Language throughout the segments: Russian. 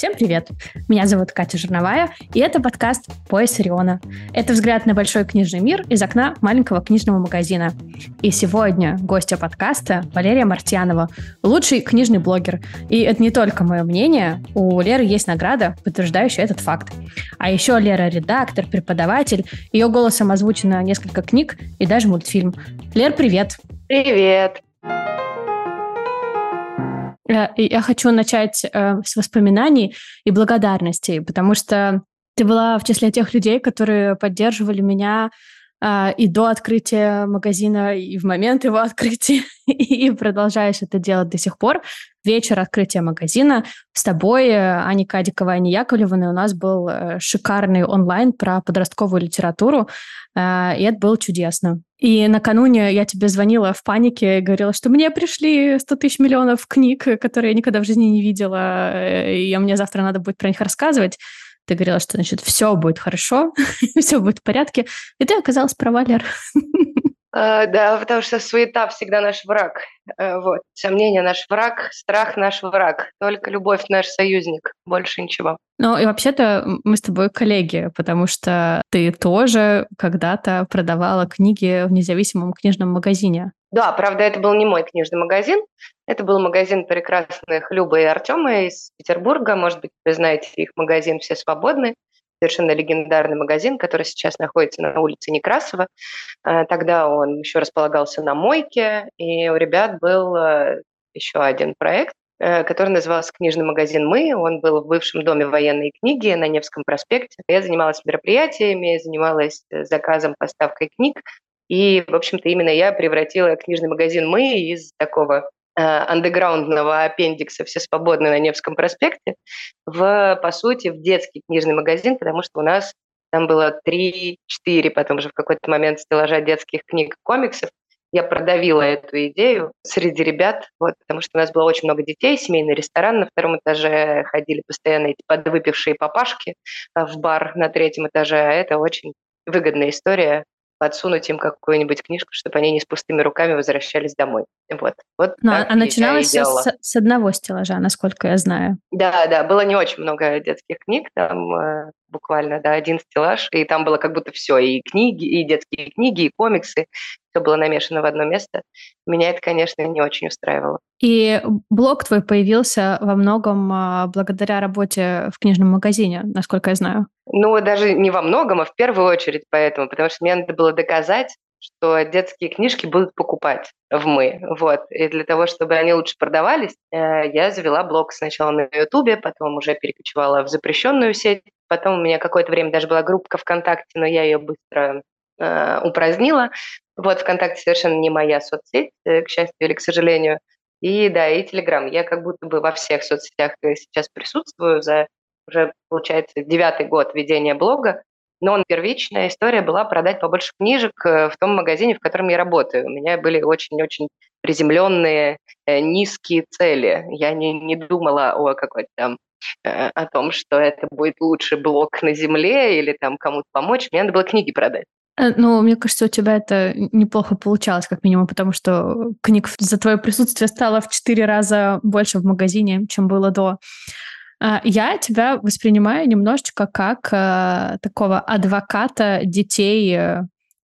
Всем привет! Меня зовут Катя Жирновая, и это подкаст «Пояс Ориона». Это взгляд на большой книжный мир из окна маленького книжного магазина. И сегодня гостья подкаста Валерия Мартьянова, лучший книжный блогер. И это не только мое мнение, у Леры есть награда, подтверждающая этот факт. А еще Лера редактор, преподаватель, ее голосом озвучено несколько книг и даже мультфильм. Лер, привет! Привет! Э, я хочу начать э, с воспоминаний и благодарностей, потому что ты была в числе тех людей, которые поддерживали меня и до открытия магазина, и в момент его открытия, и продолжаешь это делать до сих пор. Вечер открытия магазина с тобой, Ани Кадикова, Ани Яковлевой, у нас был шикарный онлайн про подростковую литературу, и это было чудесно. И накануне я тебе звонила в панике говорила, что мне пришли 100 тысяч миллионов книг, которые я никогда в жизни не видела, э, и мне завтра надо будет про них рассказывать. Ты говорила, что, значит, все будет хорошо, все будет в порядке. И ты оказалась права, Лер. А, да, потому что суета всегда наш враг. Э, вот. Сомнение наш враг, страх наш враг. Только любовь наш союзник. Больше ничего. Ну и вообще-то мы с тобой коллеги, потому что ты тоже когда-то продавала книги в независимом книжном магазине. Да, правда, это был не мой книжный магазин. Это был магазин прекрасных Любы и Артема из Петербурга. Может быть, вы знаете их магазин «Все свободны» совершенно легендарный магазин, который сейчас находится на улице Некрасова. Э, тогда он еще располагался на мойке, и у ребят был э, еще один проект, э, который назывался «Книжный магазин «Мы». Он был в бывшем доме военной книги на Невском проспекте. Я занималась мероприятиями, занималась заказом, поставкой книг. И, в общем-то, именно я превратила книжный магазин «Мы» из такого Э, андеграундного аппендикса «Все свободны» на Невском проспекте в, по сути, в детский книжный магазин, потому что у нас там было 3-4, потом уже в какой-то момент стеллажа детских книг комиксов. Я продавила эту идею среди ребят, вот, потому что у нас было очень много детей, семейный ресторан на втором этаже, ходили постоянно эти подвыпившие папашки э, в бар на третьем этаже, а это очень выгодная история подсунуть им какую-нибудь книжку, чтобы они не с пустыми руками возвращались домой. Вот. вот Но, а начиналось все с, с одного стеллажа, насколько я знаю. Да, да, было не очень много детских книг, там э, буквально, да, один стеллаж, и там было как будто все, и книги, и детские книги, и комиксы, все было намешано в одно место. Меня это, конечно, не очень устраивало. И блог твой появился во многом а, благодаря работе в книжном магазине, насколько я знаю. Ну, даже не во многом, а в первую очередь поэтому, потому что мне надо было доказать, что детские книжки будут покупать в мы. Вот. И для того, чтобы они лучше продавались, э, я завела блог сначала на Ютубе, потом уже перекочевала в запрещенную сеть. Потом у меня какое-то время даже была группа ВКонтакте, но я ее быстро э, упразднила. Вот ВКонтакте совершенно не моя соцсеть, э, к счастью или к сожалению. И да, и Телеграм. Я как будто бы во всех соцсетях сейчас присутствую за уже, получается, девятый год ведения блога. Но первичная история была продать побольше книжек э, в том магазине, в котором я работаю. У меня были очень-очень приземленные, э, низкие цели. Я не, не думала о какой-то там э, о том, что это будет лучший блог на земле или там кому-то помочь. Мне надо было книги продать. Ну, мне кажется, у тебя это неплохо получалось, как минимум, потому что книг за твое присутствие стало в четыре раза больше в магазине, чем было до. А, я тебя воспринимаю немножечко как э, такого адвоката детей э,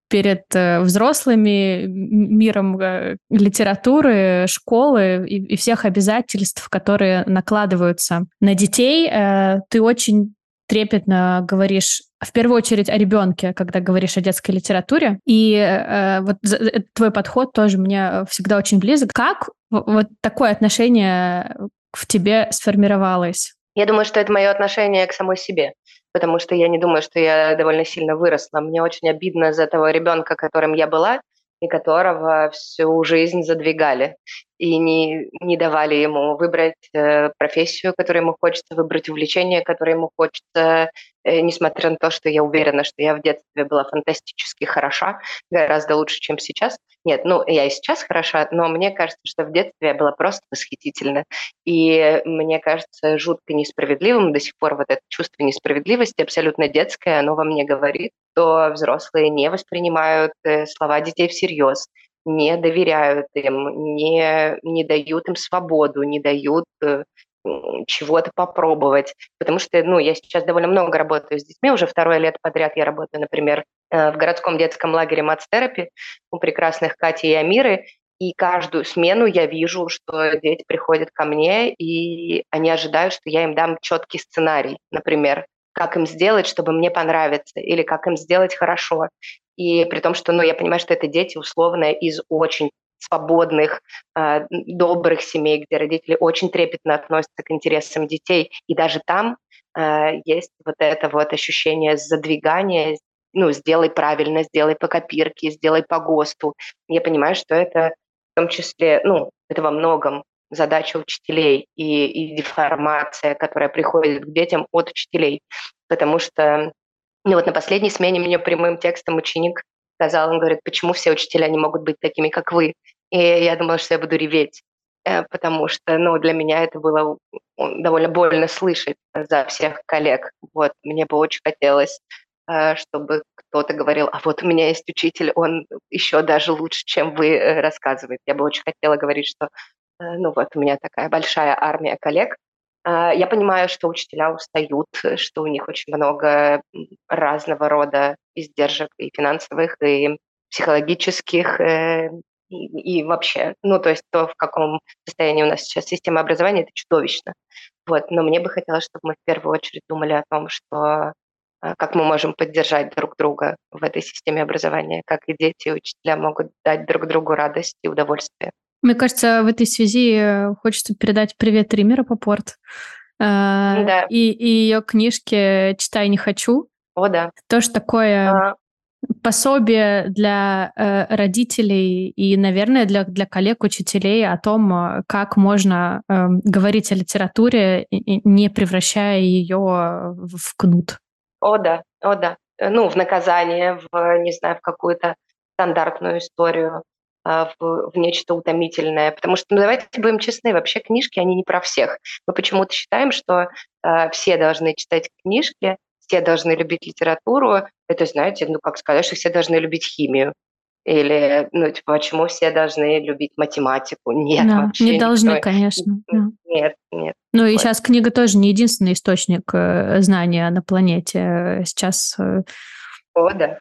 перед э, взрослыми миром литературы, школы и, и всех обязательств, которые накладываются на детей. Ты очень трепетно говоришь в первую очередь о ребенке, когда говоришь о детской литературе. И э, вот твой подход тоже мне всегда очень близок. Как вот такое отношение в тебе сформировалось? Я думаю, что это мое отношение к самой себе, потому что я не думаю, что я довольно сильно выросла. Мне очень обидно за того ребенка, которым я была, и которого всю жизнь задвигали и не, не давали ему выбрать э, профессию, которую ему хочется, выбрать увлечение, которое ему хочется, несмотря на то, что я уверена, что я в детстве была фантастически хороша, гораздо лучше, чем сейчас. Нет, ну, я и сейчас хороша, но мне кажется, что в детстве я была просто восхитительна. И мне кажется жутко несправедливым до сих пор вот это чувство несправедливости, абсолютно детское, оно во мне говорит, что взрослые не воспринимают э, слова детей всерьез, не доверяют им, не, не дают им свободу, не дают э, чего-то попробовать. Потому что, ну, я сейчас довольно много работаю с детьми, уже второе лет подряд я работаю, например, э, в городском детском лагере Мацтерапи у прекрасных Кати и Амиры, и каждую смену я вижу, что дети приходят ко мне, и они ожидают, что я им дам четкий сценарий, например, как им сделать, чтобы мне понравиться, или как им сделать хорошо. И при том, что ну, я понимаю, что это дети условно из очень свободных, э, добрых семей, где родители очень трепетно относятся к интересам детей. И даже там э, есть вот это вот ощущение задвигания, ну, сделай правильно, сделай по копирке, сделай по ГОСТу. Я понимаю, что это в том числе, ну, это во многом задача учителей и, и деформация, которая приходит к детям от учителей. Потому что ну, вот на последней смене мне прямым текстом ученик сказал, он говорит, почему все учителя не могут быть такими, как вы? И я думала, что я буду реветь, э, потому что, ну, для меня это было довольно больно слышать за всех коллег. Вот, мне бы очень хотелось, э, чтобы кто-то говорил, а вот у меня есть учитель, он еще даже лучше, чем вы э, рассказываете. Я бы очень хотела говорить, что, ну, вот у меня такая большая армия коллег, я понимаю, что учителя устают, что у них очень много разного рода издержек и финансовых, и психологических, и, и вообще, ну, то есть то, в каком состоянии у нас сейчас система образования, это чудовищно. Вот, но мне бы хотелось, чтобы мы в первую очередь думали о том, что а, как мы можем поддержать друг друга в этой системе образования, как и дети, и учителя могут дать друг другу радость и удовольствие. Мне кажется, в этой связи э, хочется передать привет Римера Попорт. А, да. И, и ее книжки «Читай не хочу». О, да. Тоже такое а, пособие для э, родителей и, наверное, для, для коллег-учителей о том, э, как можно э, говорить о литературе, не превращая ее в кнут. О, да, о, да. Ну, в наказание, в, не знаю, в какую-то стандартную историю, э, в, в нечто утомительное. Потому что, ну, давайте будем честны, вообще книжки, они не про всех. Мы почему-то считаем, что э, все должны читать книжки, все должны любить литературу, это, знаете, ну, как сказать, что все должны любить химию. Или, ну, типа, почему все должны любить математику? Нет, да, вообще. Не должны, никто. конечно. Нет, нет. Ну и сейчас книга тоже не единственный источник э, знания на планете. Сейчас э, О, да.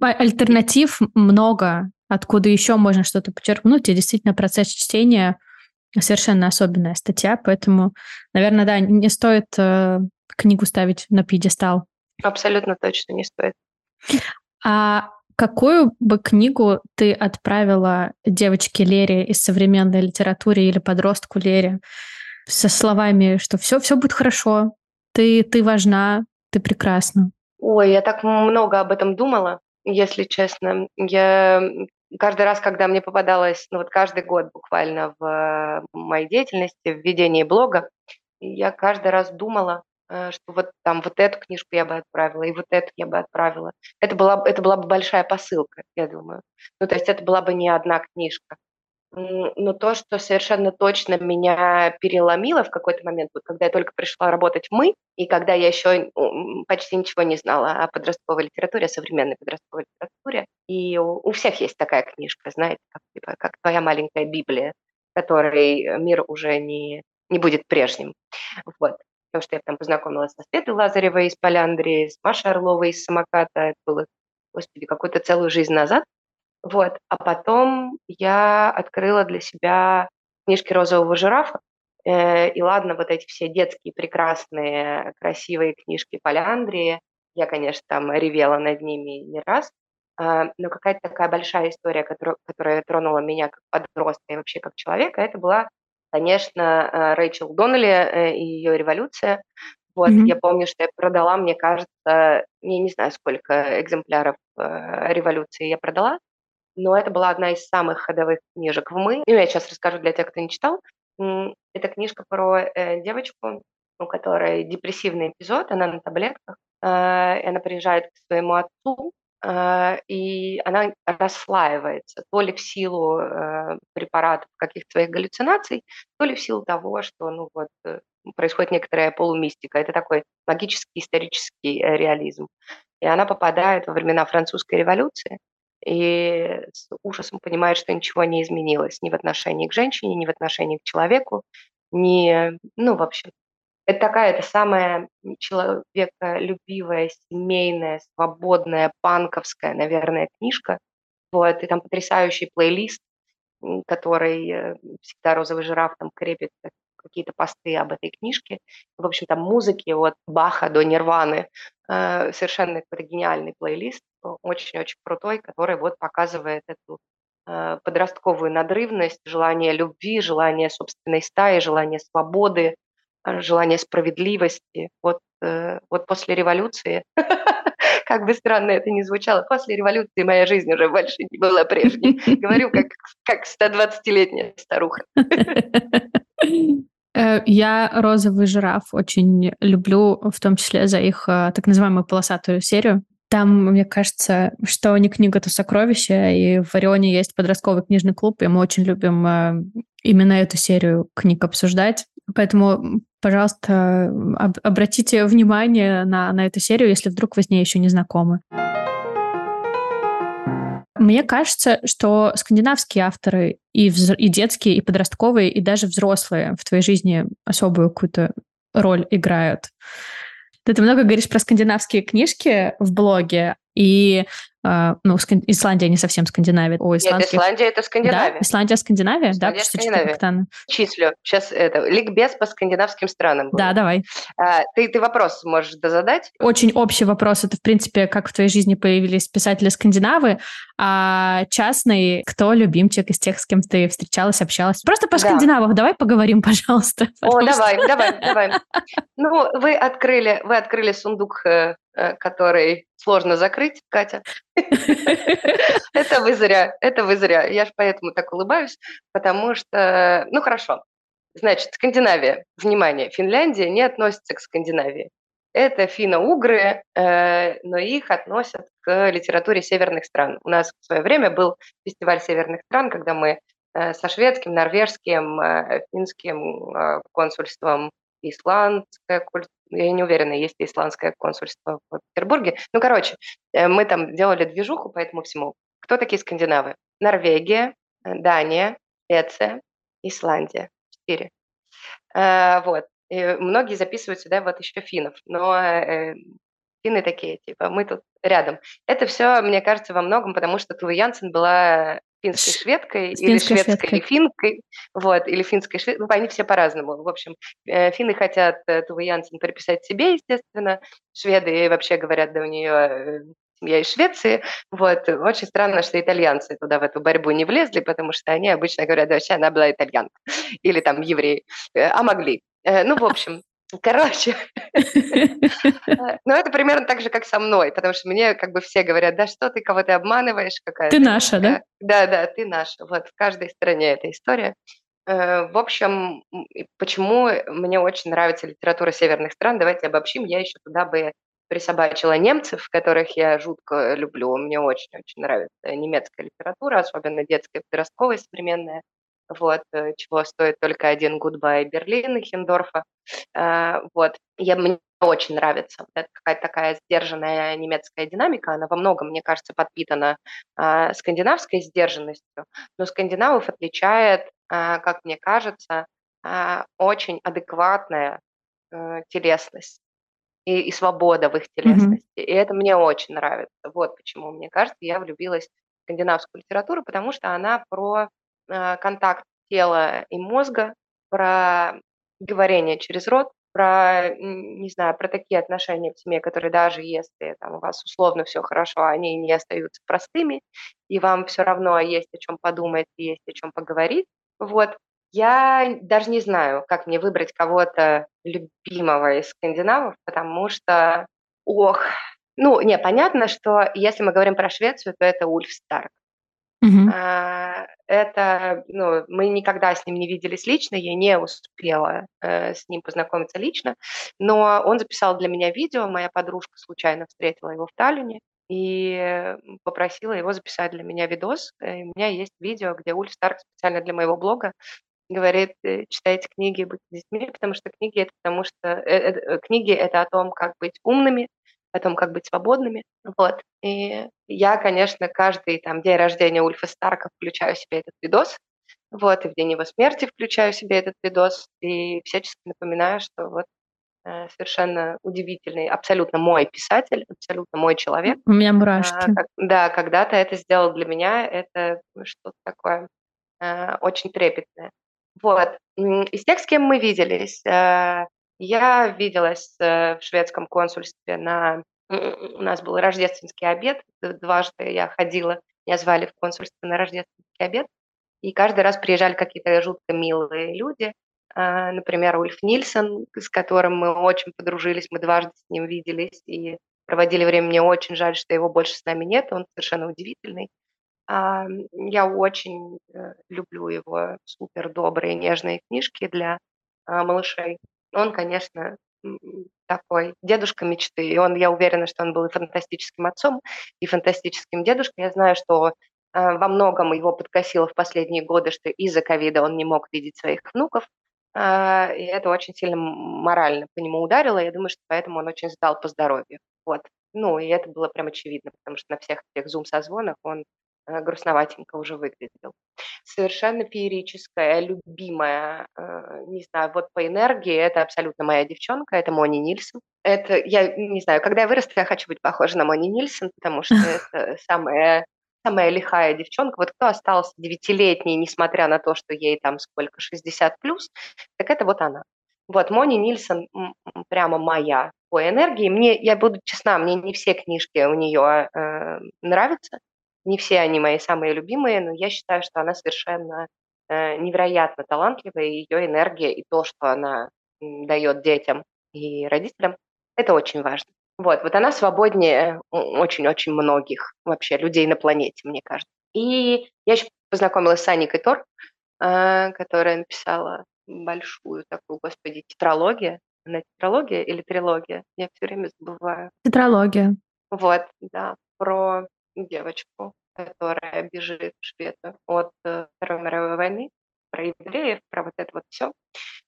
Альтернатив много, откуда еще можно что-то подчеркнуть. И действительно процесс чтения совершенно особенная статья, поэтому, наверное, да, не стоит э, книгу ставить на пьедестал. Абсолютно точно не стоит. А какую бы книгу ты отправила девочке Лере из современной литературы или подростку Лере со словами, что все, все будет хорошо, ты, ты важна, ты прекрасна? Ой, я так много об этом думала, если честно. Я каждый раз, когда мне попадалось, ну вот каждый год буквально в моей деятельности, в ведении блога, я каждый раз думала, Э, что вот там вот эту книжку я бы отправила, и вот эту я бы отправила. Это была, это была бы большая посылка, я думаю. Ну, то есть это была бы не одна книжка. Но то, что совершенно точно меня переломило в какой-то момент, вот когда я только пришла работать в «Мы», и когда я еще почти ничего не знала о подростковой литературе, о современной подростковой литературе, и у, всех есть такая книжка, знаете, как, типа, как твоя маленькая Библия, которой мир уже не, не будет прежним. Вот потому что я там познакомилась со Светой Лазаревой из Поляндрии, с Машей Орловой из Самоката. Это было, господи, какую-то целую жизнь назад. Вот. А потом я открыла для себя книжки розового жирафа. Э, и ладно, вот эти все детские прекрасные, красивые книжки Поляндрии. Я, конечно, там ревела над ними не раз. А, но какая-то такая большая история, которая, которая тронула меня как подростка и вообще как человека, это была конечно, э, Рэйчел Доннелли э, и ее революция. Вот, mm-hmm. я помню, что я продала, мне кажется, я не знаю, сколько экземпляров э, революции я продала, но это была одна из самых ходовых книжек в «Мы». Ну, я сейчас расскажу для тех, кто не читал. Это книжка про э, девочку, у которой депрессивный эпизод, она на таблетках, э, и она приезжает к своему отцу, а, и она расслаивается то ли в силу э, препаратов каких-то своих галлюцинаций, то ли в силу того, что ну, вот, э, происходит некоторая полумистика. Это такой магический исторический э, реализм. И она попадает во времена французской революции, и с ужасом понимает, что ничего не изменилось ни в отношении к женщине, ни в отношении к человеку, ни, ну, в общем, это такая, это самая человеколюбивая, семейная, свободная, панковская, наверное, книжка. Вот, и там потрясающий плейлист, который э, всегда розовый жираф там крепит какие-то посты об этой книжке. В общем, там музыки от Баха до Нирваны. Э, совершенно какой-то гениальный плейлист, очень-очень крутой, который вот показывает эту э, подростковую надрывность, желание любви, желание собственной стаи, желание свободы, э, желание справедливости. Вот, вот после революции, как бы странно это ни звучало, после революции моя жизнь уже больше не была прежней. Говорю, как, как 120-летняя старуха. Э, я «Розовый жираф» очень люблю, в том числе за их э, так называемую полосатую серию. Там, мне кажется, что не книга, то сокровище, и в Орионе есть подростковый книжный клуб, и мы очень любим э, именно эту серию книг обсуждать. Поэтому, пожалуйста, об- обратите внимание на, на эту серию, если вдруг вы с ней еще не знакомы. Мне кажется, что скандинавские авторы и, и детские, и подростковые, и даже взрослые в твоей жизни особую какую-то роль играют. Ты много говоришь про скандинавские книжки в блоге, и ну, Исландия не совсем Скандинавия. О. Нет, Исландия это Скандинавия. Да? Исландия Скандинавия? Исландия, да, Скандинавия. Она... Числю. Сейчас это ликбез по скандинавским странам. Будет. Да, давай. А, ты, ты вопрос можешь задать? Очень общий вопрос. Это, в принципе, как в твоей жизни появились писатели-скандинавы, а частный, кто любимчик из тех, с кем ты встречалась, общалась? Просто по да. скандинавах давай поговорим, пожалуйста. О, давай, давай, давай. Ну, вы открыли, вы открыли сундук Э, который сложно закрыть, Катя. Это вы зря, это вы зря. Я же поэтому так улыбаюсь, потому что, ну хорошо, значит, Скандинавия, внимание, Финляндия не относится к Скандинавии. Это финно-угры, э, но их относят к литературе северных стран. У нас в свое время был фестиваль северных стран, когда мы э, со шведским, норвежским, финским консульством, исландское я не уверена, есть ли исландское консульство в Петербурге. Ну, короче, э, мы там делали движуху по этому всему. Кто такие скандинавы? Норвегия, э, Дания, Швеция, Исландия. Четыре. А, вот. И многие записывают сюда вот еще финнов. Но э, финны такие, типа, мы тут рядом. Это все, мне кажется, во многом, потому что Тува Янсен была финской шведкой или шведской шведкой. финкой, вот, или финской шведкой, ну, они все по-разному. В общем, э, финны хотят э, Тувы Янсен приписать себе, естественно, шведы вообще говорят, да у нее э, семья из Швеции, вот, очень странно, что итальянцы туда в эту борьбу не влезли, потому что они обычно говорят, да, вообще она была итальянка, или там еврей, а могли. Ну, в общем, Короче, ну это примерно так же, как со мной, потому что мне как бы все говорят, да что ты, кого ты обманываешь, какая Ты наша, да? Да, да, ты наша. Вот в каждой стране эта история. Э, в общем, почему мне очень нравится литература северных стран, давайте обобщим, я еще туда бы присобачила немцев, которых я жутко люблю. Мне очень-очень нравится немецкая литература, особенно детская, подростковая, современная вот, э, чего стоит только один Goodbye Берлин Херрндорфа, э, вот, я, мне очень нравится это какая-то такая сдержанная немецкая динамика, она во многом, мне кажется, подпитана э, скандинавской сдержанностью, но скандинавов отличает, э, как мне кажется, очень адекватная э, телесность и, и свобода в их телесности, mm-hmm. и это мне очень нравится, вот почему, мне кажется, я влюбилась в скандинавскую литературу, потому что она про контакт тела и мозга, про говорение через рот, про, не знаю, про такие отношения в семье, которые даже если там, у вас условно все хорошо, они не остаются простыми, и вам все равно есть о чем подумать, есть о чем поговорить. Вот. Я даже не знаю, как мне выбрать кого-то любимого из скандинавов, потому что, ох, ну, не, понятно, что если мы говорим про Швецию, то это Ульф Старк. А, это, ну, мы никогда с ним не виделись лично, я не успела э, с ним познакомиться лично, но он записал для меня видео, моя подружка случайно встретила его в Таллине и попросила его записать для меня видос. Э, и у меня есть видео, где Ульф Старк специально для моего блога говорит, э, читайте книги, будьте детьми, потому что книги это потому что э, э, книги это о том, как быть умными, о том, как быть свободными. Вот. И я, конечно, каждый там день рождения Ульфа Старка включаю себе этот видос, вот, и в день его смерти включаю себе этот видос, и всячески напоминаю, что вот э, совершенно удивительный, абсолютно мой писатель, абсолютно мой человек. У меня мурашки. А, как, да, когда-то это сделал для меня, это что-то такое э, очень трепетное. Вот. Из тех, с кем мы виделись, э, я виделась э, в шведском консульстве на... У нас был рождественский обед, дважды я ходила, меня звали в консульство на рождественский обед, и каждый раз приезжали какие-то жутко милые люди, а, например, Ульф Нильсон, с которым мы очень подружились, мы дважды с ним виделись и проводили время. Мне очень жаль, что его больше с нами нет, он совершенно удивительный. А, я очень э, люблю его супер добрые, нежные книжки для а, малышей. Он, конечно, такой дедушка мечты, и он, я уверена, что он был и фантастическим отцом, и фантастическим дедушкой. Я знаю, что а, во многом его подкосило в последние годы, что из-за ковида он не мог видеть своих внуков, а, и это очень сильно морально по нему ударило. Я думаю, что поэтому он очень сдал по здоровью. Вот. Ну, и это было прям очевидно, потому что на всех этих зум-созвонах он грустноватенько уже выглядел. Совершенно феерическая, любимая, э, не знаю, вот по энергии, это абсолютно моя девчонка, это Мони Нильсон. Это, я не знаю, когда я вырасту, я хочу быть похожа на Мони Нильсон, потому что это самая самая лихая девчонка. Вот кто остался девятилетней, несмотря на то, что ей там сколько, 60 плюс, так это вот она. Вот, Мони Нильсон прямо моя по энергии. Мне, я буду честна, мне не все книжки у нее э, нравятся, не все они мои самые любимые, но я считаю, что она совершенно э, невероятно талантливая, и ее энергия и то, что она дает детям и родителям, это очень важно. Вот, вот она свободнее очень-очень многих вообще людей на планете, мне кажется. И я еще познакомилась с Аникой Тор, э, которая написала большую такую, господи, тетралогия. Она тетралогия или трилогия? Я все время забываю. Тетралогия. Вот, да, про девочку, которая бежит в Швецию от э, Второй мировой войны, про евреев, про вот это вот все.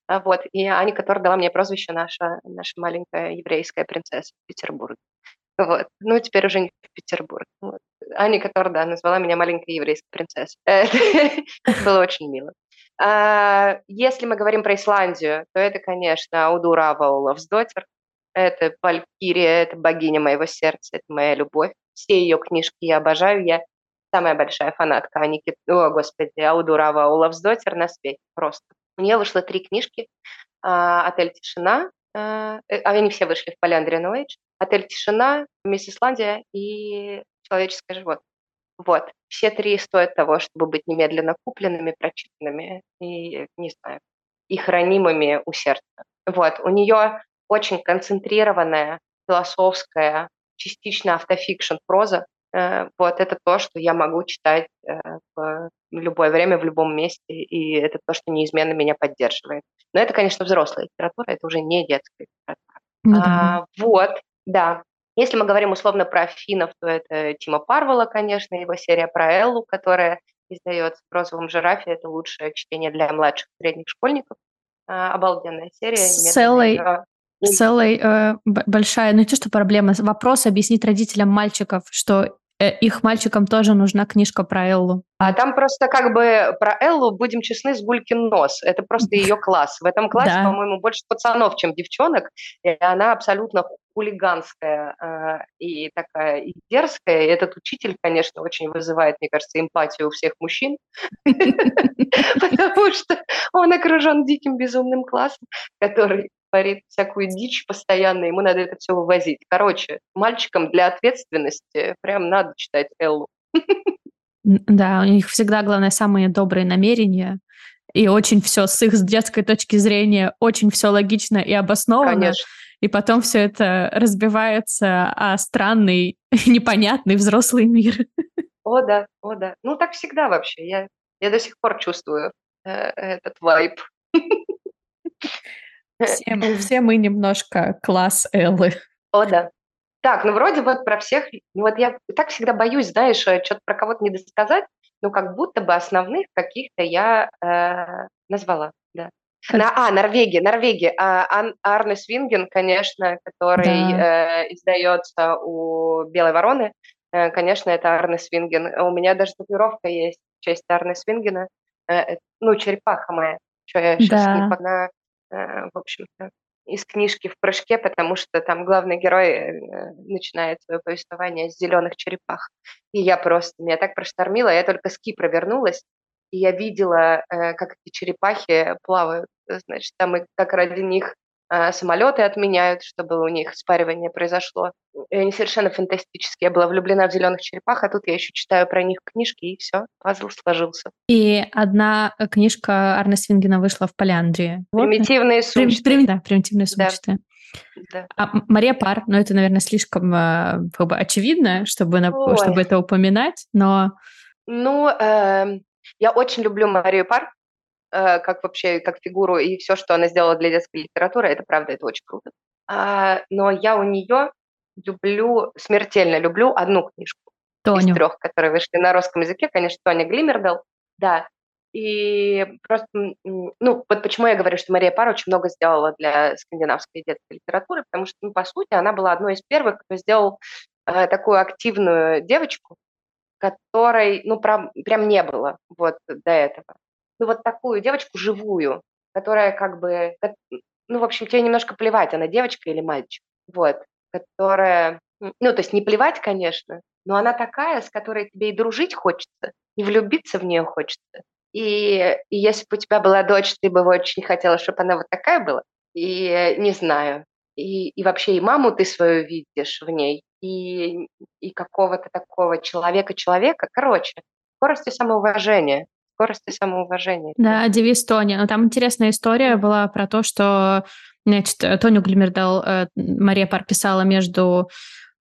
А вот. И Аня, которая дала мне прозвище наша, наша маленькая еврейская принцесса в Петербурге. Вот. Ну, теперь уже не в Петербург. Вот. Аня, которая, да, назвала меня маленькой еврейской принцессой. Было очень мило. А, если мы говорим про Исландию, то это, конечно, Аудурава Олафсдотер. Это Валькирия, это богиня моего сердца, это моя любовь все ее книжки я обожаю, я самая большая фанатка Аники, о, господи, Аудурава Олафсдотер на свете, просто. У нее вышло три книжки, а, «Отель Тишина», а, э, а они все вышли в Поляндрия No Age, «Отель Тишина», «Мисс Исландия» и «Человеческое животное». Вот, все три стоят того, чтобы быть немедленно купленными, прочитанными и, не знаю, и хранимыми у сердца. Вот, у нее очень концентрированная философская частично автофикшн проза. Э, вот это то, что я могу читать э, в любое время, в любом месте, и это то, что неизменно меня поддерживает. Но это, конечно, взрослая литература, это уже не детская литература. Ну, да. а, вот, да. Если мы говорим условно про финнов, то это Тима Парвела, конечно, его серия про Эллу, которая издается в розовом жирафе. Это лучшее чтение для младших средних школьников. А, обалденная серия. С Эллой, целая э, большая, ну не то, что проблема, вопрос объяснить родителям мальчиков, что э, их мальчикам тоже нужна книжка про Эллу. А там просто как бы про Эллу, будем честны, с гулькин нос. Это просто ее класс. В этом классе, да. по-моему, больше пацанов, чем девчонок. И она абсолютно хулиганская э, и такая и дерзкая. И этот учитель, конечно, очень вызывает, мне кажется, эмпатию у всех мужчин. Потому что он окружен диким безумным классом, который творит всякую дичь постоянно, ему надо это все вывозить. Короче, мальчикам для ответственности прям надо читать Эллу. Да, у них всегда, главное, самые добрые намерения, и очень все с их с детской точки зрения, очень все логично и обосновано. Конечно. И потом все это разбивается о странный, непонятный взрослый мир. О, да, о, да. Ну, так всегда вообще. Я, я до сих пор чувствую э, этот вайб. Все мы, все мы немножко класс Эллы. О, да. Так, ну вроде вот про всех, ну вот я так всегда боюсь, знаешь, э, что-то про кого-то не досказать, но как будто бы основных каких-то я э, назвала, да. На, а, Норвегия, Норвегия. А, Арне Свинген, конечно, который да. э, издается у Белой Вороны. Э, конечно, это Арне Свинген. У меня даже татуировка есть в честь Арне Свингена. Э, ну, черепаха моя. Что я сейчас да. не погнаю. Э, в общем-то, из книжки в прыжке, потому что там главный герой э, начинает свое повествование с зеленых черепах. И я просто, меня так проштормило, я только с Кипра вернулась, и я видела, э, как эти черепахи плавают, значит, там и как ради них самолеты отменяют, чтобы у них спаривание произошло. И они совершенно фантастические. Я была влюблена в зеленых черепах, а тут я еще читаю про них книжки, и все, пазл сложился. И одна книжка Арна Свингена вышла в Поляндрии. Примитивные сущности. Прим, да, примитивные сущности. Да. А Мария Пар, ну это, наверное, слишком э, как бы очевидно, чтобы, на, чтобы это упоминать, но... Ну, э, я очень люблю Марию Пар. Э, как вообще, как фигуру, и все, что она сделала для детской литературы, это правда, это очень круто. А, но я у нее люблю, смертельно люблю одну книжку Тоню. из трех, которые вышли на русском языке, конечно, Тоня Глимердал, да. И просто, ну, вот почему я говорю, что Мария Пар очень много сделала для скандинавской детской литературы, потому что, ну, по сути, она была одной из первых, кто сделал э, такую активную девочку, которой, ну, прям, прям не было вот до этого ну, вот такую девочку живую, которая как бы, ну, в общем, тебе немножко плевать, она девочка или мальчик, вот, которая, ну, то есть не плевать, конечно, но она такая, с которой тебе и дружить хочется, и влюбиться в нее хочется. И, и если бы у тебя была дочь, ты бы очень хотела, чтобы она вот такая была. И не знаю. И, и вообще и маму ты свою видишь в ней, и, и какого-то такого человека-человека. Короче, скорость и самоуважение скорость и самоуважение. Да, девиз Тони. Но там интересная история была про то, что значит, Тоню Глимердал э, Мария Пар писала между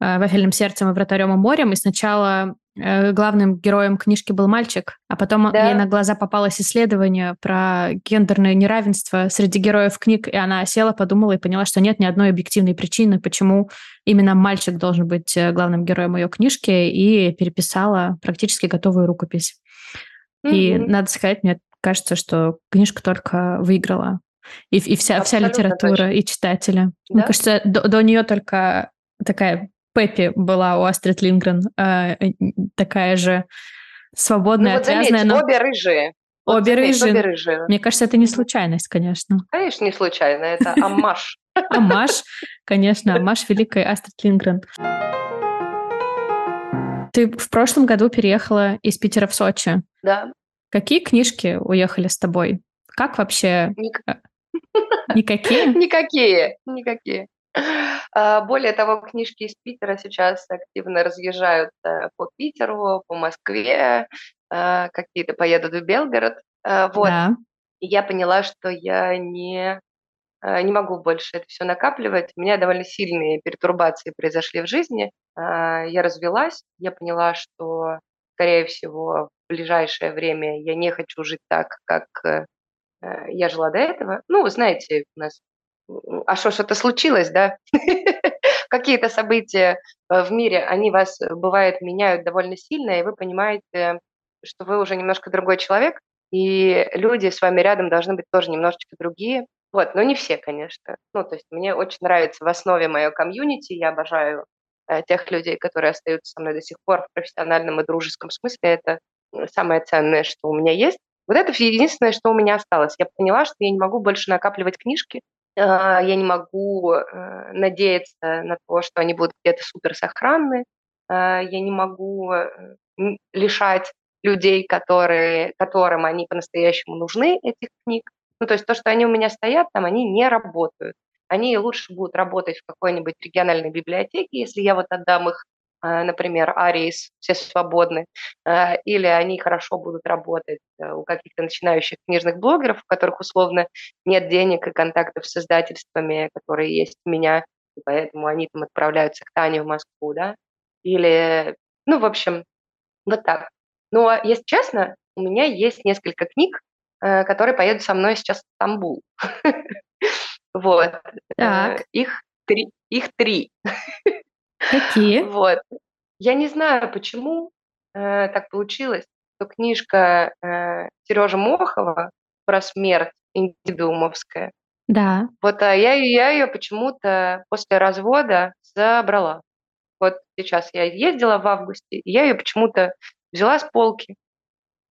э, «Вафельным сердцем» и «Вратарем и морем», и сначала э, главным героем книжки был мальчик, а потом да. ей на глаза попалось исследование про гендерное неравенство среди героев книг, и она села, подумала и поняла, что нет ни одной объективной причины, почему именно мальчик должен быть главным героем ее книжки, и переписала практически готовую рукопись. И надо сказать, мне кажется, что книжка только выиграла. И, и вся, вся литература, точно. и читатели. Да? Мне кажется, до, до нее только такая Пеппи была у Астрид Лингрен, э, такая же свободная, ну, вот отвязная. Заметь, но... обе рыжие. Вот обе, заметь, рыжие. обе рыжие. Мне кажется, это не случайность, конечно. Конечно, не случайно, это амаш. Амаш, конечно, амаш великой Астрид Лингрен. Ты в прошлом году переехала из Питера в Сочи. Да. Какие книжки уехали с тобой? Как вообще? Э, никакие? Никакие, никакие. Более того, книжки из Питера сейчас активно разъезжают по Питеру, по Москве, а, какие-то поедут в Белгород. А, вот. Да. я поняла, что я не не могу больше это все накапливать. У меня довольно сильные пертурбации произошли в жизни. А, я развелась, я поняла, что, скорее всего, в ближайшее время я не хочу жить так, как э, э, я жила до этого. Ну, вы знаете, у нас а что, что-то случилось, да? Какие-то события в мире, они вас, бывает, меняют довольно сильно, и вы понимаете, что вы уже немножко другой человек, и люди с вами рядом должны быть тоже немножечко другие. Вот, но не все, конечно. Ну, то есть мне очень нравится в основе мое комьюнити, я обожаю э, тех людей, которые остаются со мной до сих пор в профессиональном и дружеском смысле. Это самое ценное, что у меня есть. Вот это единственное, что у меня осталось. Я поняла, что я не могу больше накапливать книжки, э, я не могу э, надеяться на то, что они будут где-то супер сохранны, э, я не могу э, лишать людей, которые, которым они по-настоящему нужны, этих книг. Ну, то есть то, что они у меня стоят там, они не работают. Они лучше будут работать в какой-нибудь региональной библиотеке, если я вот отдам их, а, например, Арис, все свободны, а, или они хорошо будут работать э, у каких-то начинающих книжных блогеров, у которых условно нет денег и контактов с издательствами, которые есть у меня, и поэтому они там отправляются к Тане в Москву, да, или, ну, в общем, вот так. Но, если честно, у меня есть несколько книг, Э, которые поедут со мной сейчас в Стамбул. Вот. Э. Их три. Их три. Какие? Вот. Я не знаю, почему э, так получилось, что книжка э, Сережи Мохова про смерть индивидуумовская. Да. Вот а я, я ее почему-то после развода забрала. Вот сейчас я ездила в августе, и я ее почему-то взяла с полки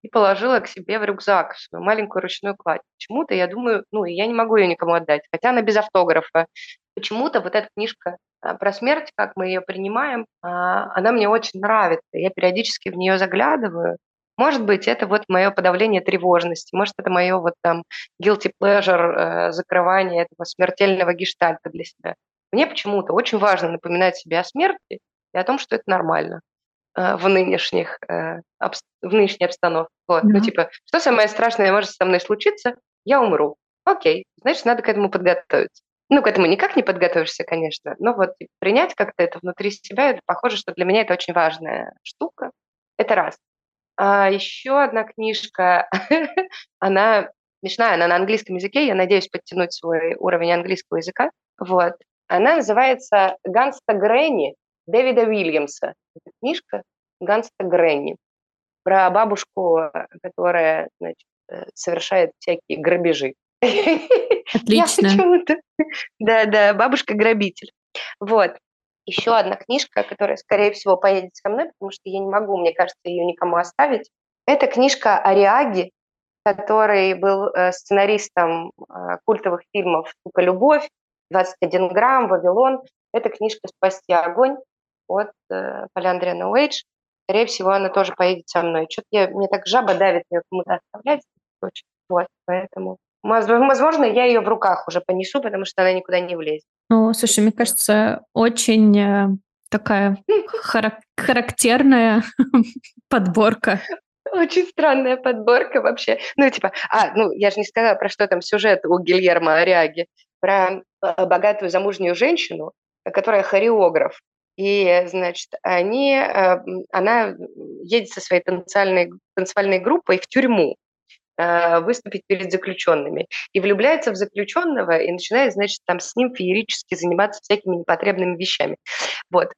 и положила к себе в рюкзак, свою маленькую ручную кладь. Почему-то я думаю, ну, я не могу ее никому отдать, хотя она без автографа. Почему-то вот эта книжка а, про смерть, как мы ее принимаем, а, она мне очень нравится. Я периодически в нее заглядываю. Может быть, это вот мое подавление тревожности, может, это мое вот там guilty pleasure, э, закрывание этого смертельного гештальта для себя. Мне почему-то очень важно напоминать себе о смерти и о том, что это нормально в нынешних э, в нынешней обстановке. Вот. Да. Ну, типа, что самое страшное может со мной случиться? Я умру. Окей, значит, надо к этому подготовиться. Ну, к этому никак не подготовишься, конечно, но вот типа, принять как-то это внутри себя, это похоже, что для меня это очень важная штука. Это раз. А еще одна книжка, она смешная, она на английском языке, я надеюсь подтянуть свой уровень английского языка. Вот. Она называется «Ганста Грэнни» Дэвида Уильямса. Это книжка «Ганста Грэнни» про бабушку, которая значит, э, совершает всякие грабежи. Отлично. Да, да, бабушка-грабитель. Вот. Еще одна книжка, которая, скорее всего, поедет со мной, потому что я не могу, мне кажется, ее никому оставить. Это книжка Ариаги, который был э, сценаристом э, культовых фильмов «Сука, любовь», «21 грамм», «Вавилон». Это книжка «Спасти огонь» от э, Поляндрина Уэйдж. Скорее всего, она тоже поедет со мной. Что-то я, мне так жаба давит ее кому-то оставлять. Вот, поэтому Возможно, я ее в руках уже понесу, потому что она никуда не влезет. Ну, слушай, мне кажется, очень э, такая характерная подборка. Очень странная подборка вообще. Ну, типа, а, ну, я же не сказала, про что там сюжет у Гильермо Ариаги. Про э, богатую замужнюю женщину, которая хореограф. И, значит, они, э, она едет со своей танцевальной, танцевальной группой в тюрьму. Э, выступить перед заключенными. И влюбляется в заключенного и начинает, значит, там с ним феерически заниматься всякими непотребными вещами. Вот.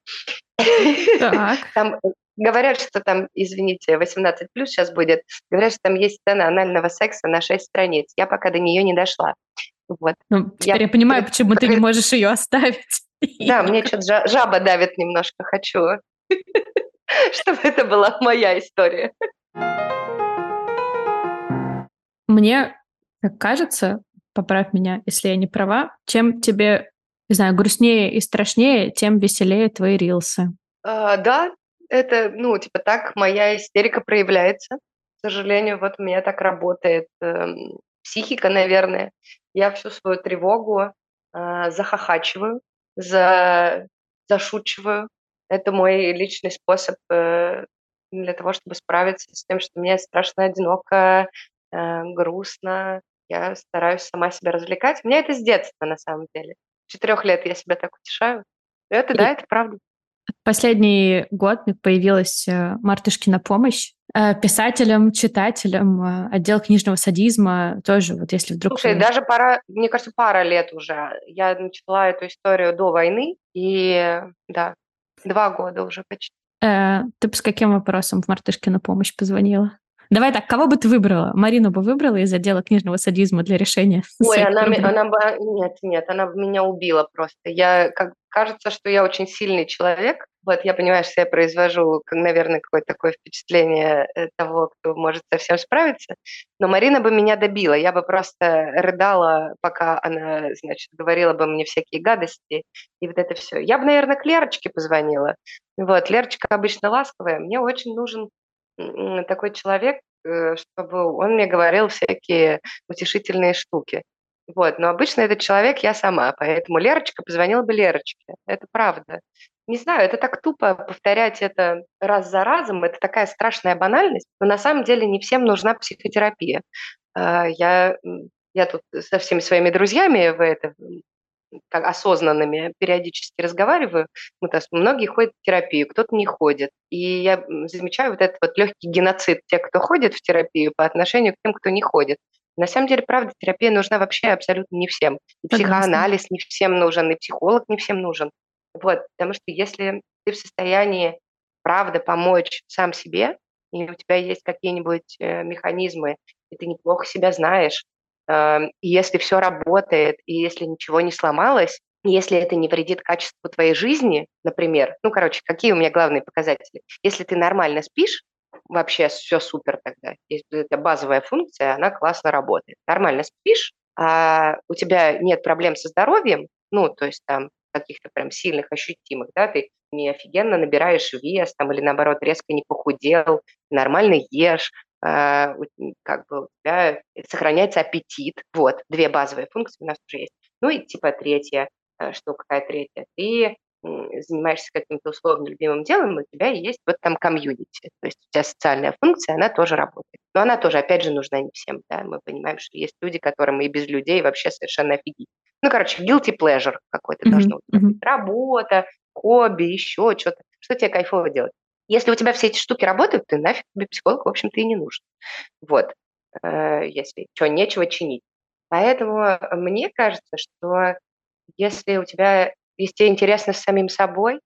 Так. Там говорят, что там, извините, 18 плюс сейчас будет, говорят, что там есть сцена анального секса на 6 страниц. Я пока до нее не дошла. Вот. Ну, теперь я, я понимаю, почему ты не можешь ее оставить. Да, мне что-то жаба давит немножко, хочу, чтобы это была моя история. Мне как кажется, поправь меня, если я не права, чем тебе, не знаю, грустнее и страшнее, тем веселее твои рилсы. А, да, это, ну, типа так моя истерика проявляется. К сожалению, вот у меня так работает э, психика, наверное. Я всю свою тревогу э, захохачиваю, за, зашучиваю. Это мой личный способ э, для того, чтобы справиться с тем, что мне страшно одиноко, э, грустно. Я стараюсь сама себя развлекать. У меня это с детства, на самом деле. Четырех лет я себя так утешаю. Это, да, это правда. Последний год появилась э, Мартышкина помощь э, писателям, читателям, э, отдел книжного садизма тоже, вот если вдруг... Слушай, даже пара, мне кажется, пара лет уже. Я начала эту историю до войны, и да, два года уже почти. Ты бы с каким вопросом в Мартышкину помощь позвонила? Давай так, кого бы ты выбрала? Марину бы выбрала из отдела книжного садизма для решения? Ой, она, она бы... Нет, нет, она бы меня убила просто. Я, как, кажется, что я очень сильный человек. Вот я понимаю, что я произвожу, наверное, какое-то такое впечатление э, того, кто может совсем справиться. Но Марина бы меня добила. Я бы просто рыдала, пока она, значит, говорила бы мне всякие гадости. И вот это все. Я бы, наверное, к Лерочке позвонила. Вот, Лерочка обычно ласковая. Мне очень нужен такой человек, э, чтобы он мне говорил всякие утешительные штуки. Вот. Но обычно этот человек я сама, поэтому Лерочка позвонила бы Лерочке. Это правда. Не знаю, это так тупо повторять это раз за разом, это такая страшная банальность, но на самом деле не всем нужна психотерапия. А, я, я тут со всеми своими друзьями в это осознанными периодически разговариваю, ну, то многие ходят в терапию, кто-то не ходит. И я замечаю вот этот вот легкий геноцид тех, кто ходит в терапию по отношению к тем, кто не ходит. На самом деле, правда, терапия нужна вообще абсолютно не всем. И психоанализ не всем нужен, и психолог не всем нужен. Вот, потому что если ты в состоянии, правда, помочь сам себе, и у тебя есть какие-нибудь э, механизмы, и ты неплохо себя знаешь, Эм, и если все работает, и если ничего не сломалось, если это не вредит качеству твоей жизни, например, ну, короче, какие у меня главные показатели? Если ты нормально спишь, вообще все супер тогда. Это базовая функция, она классно работает. Нормально спишь, а у тебя нет проблем со здоровьем, ну, то есть там каких-то прям сильных, ощутимых, да, ты не офигенно набираешь вес там или наоборот резко не похудел, нормально ешь, э, как бы у тебя сохраняется аппетит. Вот, две базовые функции у нас уже есть. Ну и типа третья э, штука, какая третья, ты занимаешься каким-то условно любимым делом, у тебя есть вот там комьюнити. То есть у тебя социальная функция, она тоже работает. Но она тоже, опять же, нужна не всем. Да? Мы понимаем, что есть люди, которым и без людей вообще совершенно офигеть. Ну, короче, guilty pleasure какой-то mm-hmm. должно быть. Работа, хобби, еще что-то. Что тебе кайфово делать? Если у тебя все эти штуки работают, ты нафиг тебе психолог, в общем-то, и не нужен. Вот. Э, если что, нечего чинить. Поэтому мне кажется, что если у тебя если интересно с самим собой,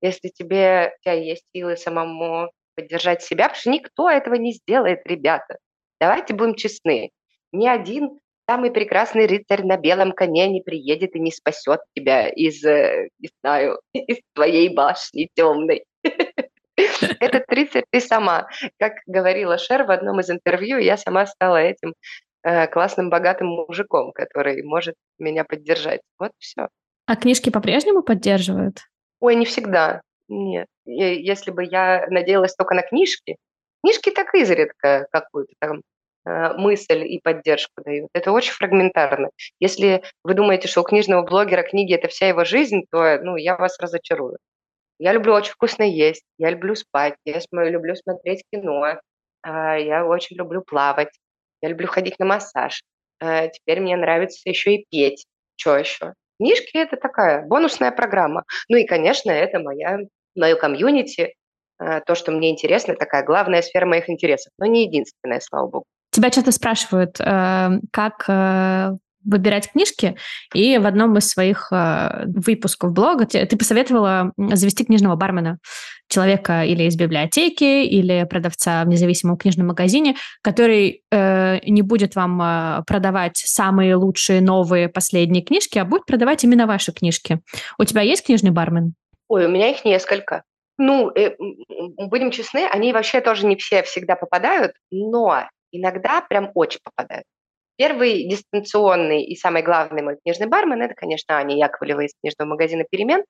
если тебе, у тебя есть силы самому поддержать себя, потому что никто этого не сделает, ребята. Давайте будем честны. Ни один самый прекрасный рыцарь на белом коне не приедет и не спасет тебя из, э, не знаю, из твоей башни темной. Этот рыцарь ты сама. Как говорила Шер в одном из интервью, я сама стала этим э, классным богатым мужиком, который может меня поддержать. Вот все. А книжки по-прежнему поддерживают? Ой, не всегда. Нет. Если бы я надеялась только на книжки, книжки так изредка какую-то там э, мысль и поддержку дают. Это очень фрагментарно. Если вы думаете, что у книжного блогера книги – это вся его жизнь, то ну, я вас разочарую. Я люблю очень вкусно есть, я люблю спать, я люблю смотреть кино, а, я очень люблю плавать, я люблю ходить на массаж. Э, теперь мне нравится еще и петь. Что еще? Книжки – это такая бонусная программа. Ну и, конечно, это моя, мое комьюнити, э, то, что мне интересно, такая главная сфера моих интересов, но не единственная, слава богу. Тебя часто спрашивают, э, как э, выбирать книжки, и в одном из своих э, выпусков блога ты, посоветовала завести книжного бармена, человека или из библиотеки, или продавца в независимом книжном магазине, который э, не будет вам э, продавать самые лучшие, новые, последние книжки, а будет продавать именно ваши книжки. У тебя есть книжный бармен? Ой, у меня их несколько. Ну, э, будем честны, они вообще тоже не все всегда попадают, но иногда прям очень попадают. Первый дистанционный и самый главный мой книжный бармен – это, конечно, Аня Яковлева из книжного магазина «Перемен»,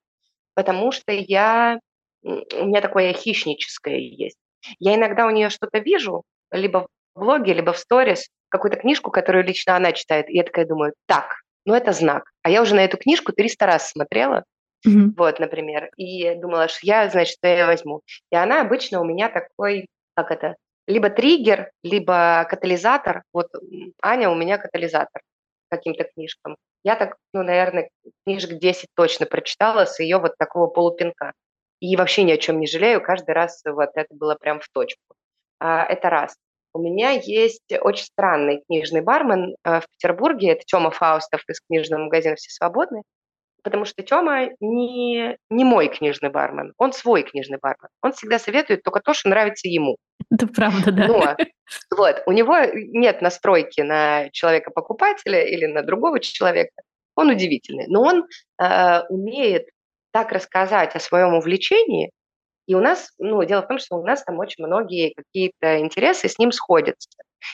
потому что я, у меня такое хищническое есть. Я иногда у нее что-то вижу, либо в блоге, либо в сторис, какую-то книжку, которую лично она читает, и я такая думаю, так, ну это знак. А я уже на эту книжку 300 раз смотрела, mm-hmm. вот, например, и думала, что я, значит, я возьму. И она обычно у меня такой, как это, либо триггер, либо катализатор. Вот Аня у меня катализатор каким-то книжкам. Я так, ну, наверное, книжек 10 точно прочитала с ее вот такого полупинка. И вообще ни о чем не жалею, каждый раз вот это было прям в точку. А, это раз. У меня есть очень странный книжный бармен а, в Петербурге, это Тёма Фаустов из книжного магазина «Все свободны», потому что Тёма не, не мой книжный бармен, он свой книжный бармен. Он всегда советует только то, что нравится ему. Это правда, да. Но, вот, у него нет настройки на человека-покупателя или на другого человека. Он удивительный, но он э, умеет так рассказать о своем увлечении, и у нас, ну, дело в том, что у нас там очень многие какие-то интересы с ним сходятся.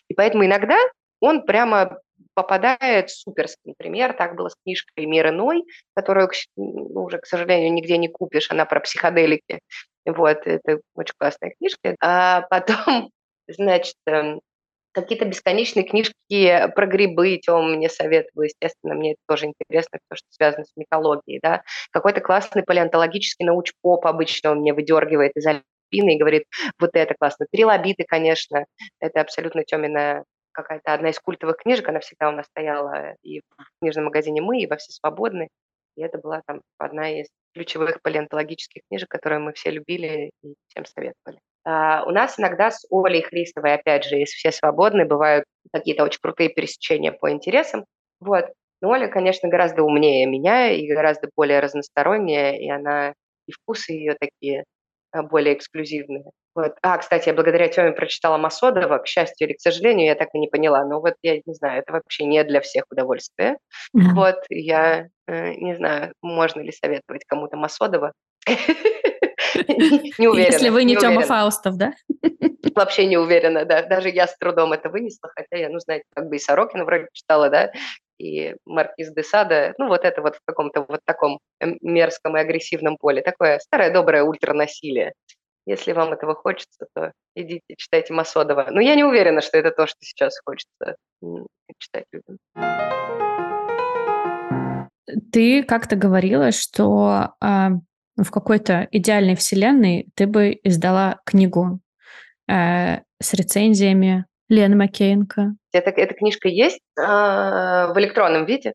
И поэтому иногда он прямо попадает суперский. Например, так было с книжкой «Мир иной», которую ну, уже, к сожалению, нигде не купишь, она про психоделики. Вот, это очень классная книжка. А потом, значит, эм, какие-то бесконечные книжки про грибы Тёма мне советовал, естественно, мне это тоже интересно, потому что связано с микологией, да. Какой-то классный палеонтологический науч-поп обычно он мне выдергивает из альпины и говорит, вот это классно. Трилобиты, конечно, это абсолютно Тёмина какая-то одна из культовых книжек, она всегда у нас стояла и в книжном магазине «Мы», и во «Все свободны». И это была там одна из ключевых палеонтологических книжек, которые мы все любили и всем советовали. А, у нас иногда с Олей Христовой, опять же, из «Все свободны», бывают какие-то очень крутые пересечения по интересам. Вот. Но Оля, конечно, гораздо умнее меня и гораздо более разносторонняя, и она и вкусы ее такие более эксклюзивные. Вот. А, кстати, я благодаря Теме прочитала Масодова, к счастью или к сожалению, я так и не поняла. Но вот я не знаю, это вообще не для всех удовольствие. Mm-hmm. Вот, я э, не знаю, можно ли советовать кому-то Масодова. Не уверена. Если вы не Тёма Фаустов, да? Вообще не уверена, да. Даже я с трудом это вынесла, хотя я, ну, знаете, как бы и Сорокина вроде читала, да, и Маркиз де Сада, ну, вот это вот в каком-то вот таком мерзком и агрессивном поле. Такое старое доброе ультранасилие. Если вам этого хочется, то идите, читайте Масодова. Но я не уверена, что это то, что сейчас хочется читать людям. Ты как-то говорила, что э, в какой-то идеальной вселенной ты бы издала книгу э, с рецензиями Лены Макеенко. Это, эта книжка есть э, в электронном виде.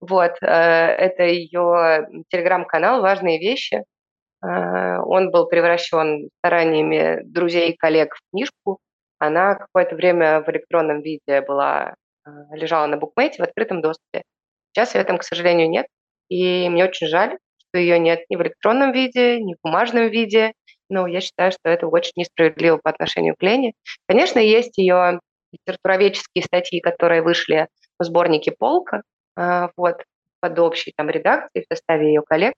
Вот, э, это ее телеграм-канал «Важные вещи». Э, он был превращен стараниями друзей и коллег в книжку. Она какое-то время в электронном виде была, э, лежала на букмейте в открытом доступе. Сейчас ее там, к сожалению, нет. И мне очень жаль, что ее нет ни в электронном виде, ни в бумажном виде. Но я считаю, что это очень несправедливо по отношению к Лене. Конечно, есть ее литературоведческие статьи, которые вышли в сборнике «Полка», э, вот, под общей там редакцией в составе ее коллег.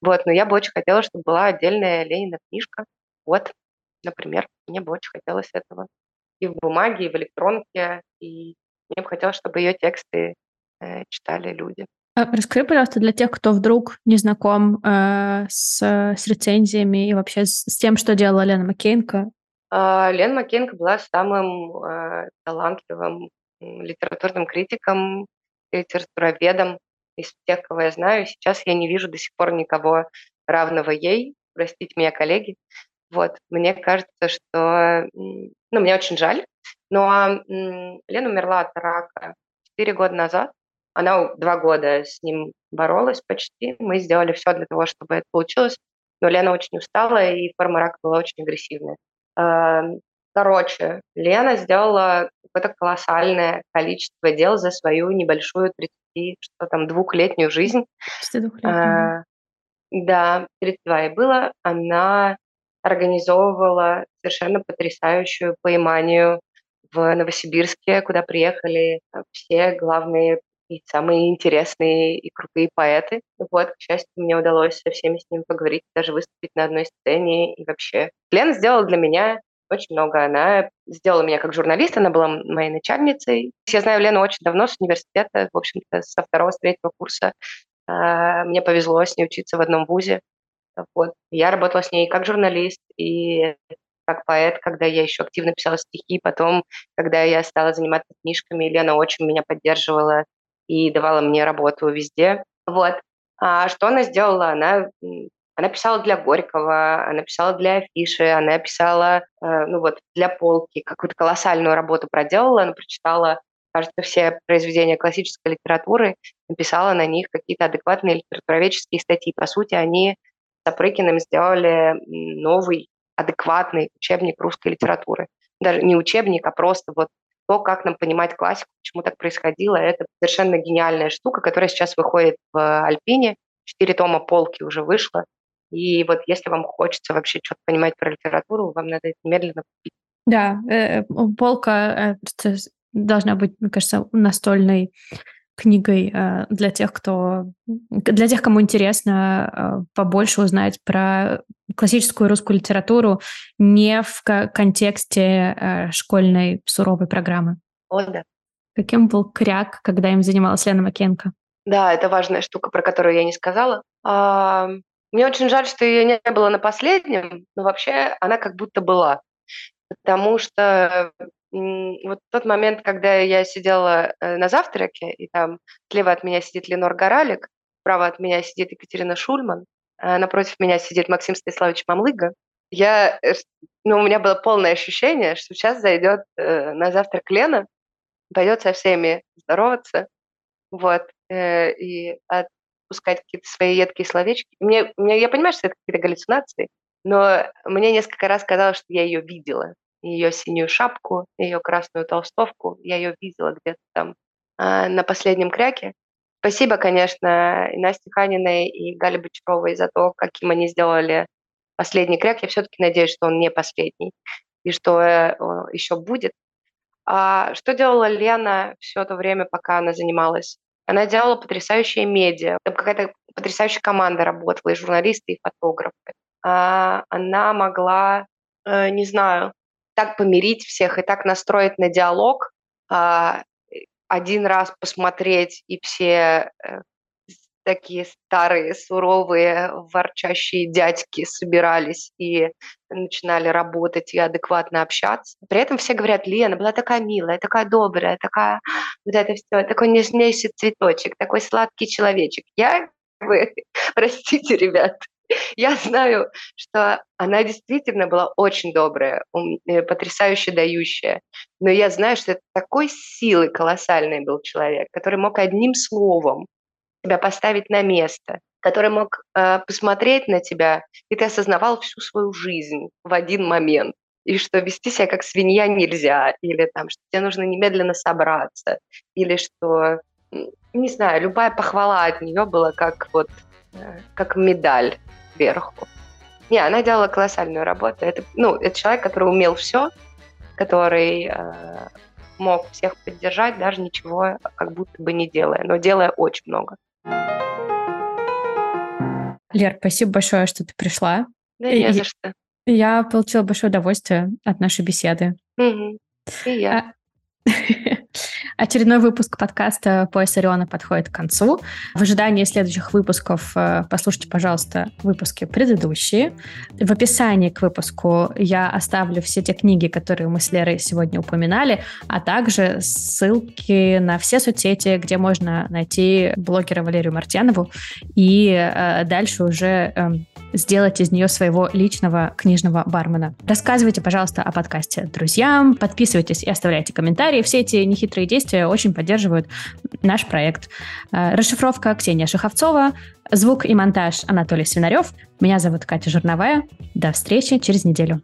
Вот, но я бы очень хотела, чтобы была отдельная Ленина книжка. Вот, например, мне бы очень хотелось этого. И в бумаге, и в электронке, и мне бы хотелось, чтобы ее тексты э, читали люди. А расскажи, пожалуйста, для тех, кто вдруг не знаком э, с, с рецензиями и вообще с, с тем, что делала Лена Маккейнко. Э, Лена Маккейнко была самым э, талантливым литературным критиком, литературоведом из тех, кого я знаю. Сейчас я не вижу до сих пор никого равного ей. Простите меня, коллеги. Вот, мне кажется, что... Ну, мне очень жаль, но Лена умерла от рака 4 года назад. Она два года с ним боролась почти. Мы сделали все для того, чтобы это получилось. Но Лена очень устала, и форма рака была очень агрессивная. Эм, короче, Лена сделала какое-то колоссальное количество дел за свою небольшую 30, что там, двухлетнюю жизнь. 32 а, да, 32 и было. Она организовывала совершенно потрясающую поиманию в Новосибирске, куда приехали все главные и самые интересные и крутые поэты. Вот, к счастью, мне удалось со всеми с ним поговорить, даже выступить на одной сцене и вообще. Лена сделала для меня очень много. Она сделала меня как журналист, она была моей начальницей. Я знаю Лену очень давно, с университета, в общем-то, со второго, с третьего курса. А, мне повезло с ней учиться в одном вузе. Вот. Я работала с ней как журналист и как поэт, когда я еще активно писала стихи. Потом, когда я стала заниматься книжками, Лена очень меня поддерживала и давала мне работу везде. Вот. А что она сделала? Она она писала для Горького, она писала для афиши, она писала, э, ну вот, для полки, какую-то колоссальную работу проделала, она прочитала, кажется, все произведения классической литературы, написала на них какие-то адекватные литературоведческие статьи. По сути, они с Апрыкиным сделали новый адекватный учебник русской литературы. Даже не учебник, а просто вот то, как нам понимать классику, почему так происходило, это совершенно гениальная штука, которая сейчас выходит в Альпине. Четыре тома полки уже вышло. И вот если вам хочется вообще что-то понимать про литературу, вам надо это медленно купить. Да, э, полка э, должна быть, мне кажется, настольной книгой э, для тех, кто для тех, кому интересно э, побольше узнать про классическую русскую литературу не в контексте э, школьной суровой программы. О, да. Каким был кряк, когда им занималась Лена Макенко? Да, это важная штука, про которую я не сказала. Мне очень жаль, что ее не было на последнем, но вообще она как будто была. Потому что вот тот момент, когда я сидела э, на завтраке, и там слева от меня сидит Ленор Горалик, справа от меня сидит Екатерина Шульман, а напротив меня сидит Максим Станиславович Мамлыга, я, э, ну, у меня было полное ощущение, что сейчас зайдет э, на завтрак Лена, пойдет со всеми здороваться, вот, э, и от пускать какие-то свои едкие словечки. Мне, мне, я понимаю, что это какие-то галлюцинации, но мне несколько раз казалось, что я ее видела. Ее синюю шапку, ее красную толстовку, я ее видела где-то там э, на последнем кряке. Спасибо, конечно, и Насте Ханиной, и Гале Бочаровой за то, каким они сделали последний кряк. Я все-таки надеюсь, что он не последний и что э, еще будет. А что делала Лена все то время, пока она занималась? Она делала потрясающие медиа. Там какая-то потрясающая команда работала, и журналисты, и фотографы. А она могла, э, не знаю, так помирить всех и так настроить на диалог, а, один раз посмотреть, и все э, такие старые, суровые, ворчащие дядьки собирались и начинали работать и адекватно общаться. При этом все говорят, Лена была такая милая, такая добрая, такая вот это все, такой нежнейший цветочек, такой сладкий человечек. Я, вы, простите, ребят, я знаю, что она действительно была очень добрая, э, потрясающе дающая. Но я знаю, что это такой силы колоссальный был человек, который мог одним словом тебя поставить на место, который мог э, посмотреть на тебя, и ты осознавал всю свою жизнь в один момент. И что вести себя как свинья нельзя, или там, что тебе нужно немедленно собраться, или что, не знаю, любая похвала от нее была как вот как медаль сверху. Не, она делала колоссальную работу. Это, ну, это человек, который умел все, который э, мог всех поддержать, даже ничего как будто бы не делая, но делая очень много. Лер, спасибо большое, что ты пришла. Да не за что. Я получила большое удовольствие от нашей беседы. Угу. И я. А Очередной выпуск подкаста «Пояс Ориона» подходит к концу. В ожидании следующих выпусков э, послушайте, пожалуйста, выпуски предыдущие. В описании к выпуску я оставлю все те книги, которые мы с Лерой сегодня упоминали, а также ссылки на все соцсети, где можно найти блогера Валерию Мартьянову и э, дальше уже эм, сделать из нее своего личного книжного бармена. Рассказывайте, пожалуйста, о подкасте друзьям, подписывайтесь и оставляйте комментарии. Все эти нехитрые действия очень поддерживают наш проект. Э, расшифровка Ксения Шаховцова, звук и монтаж Анатолий Свинарев. Меня зовут Катя Журновая. До встречи через неделю.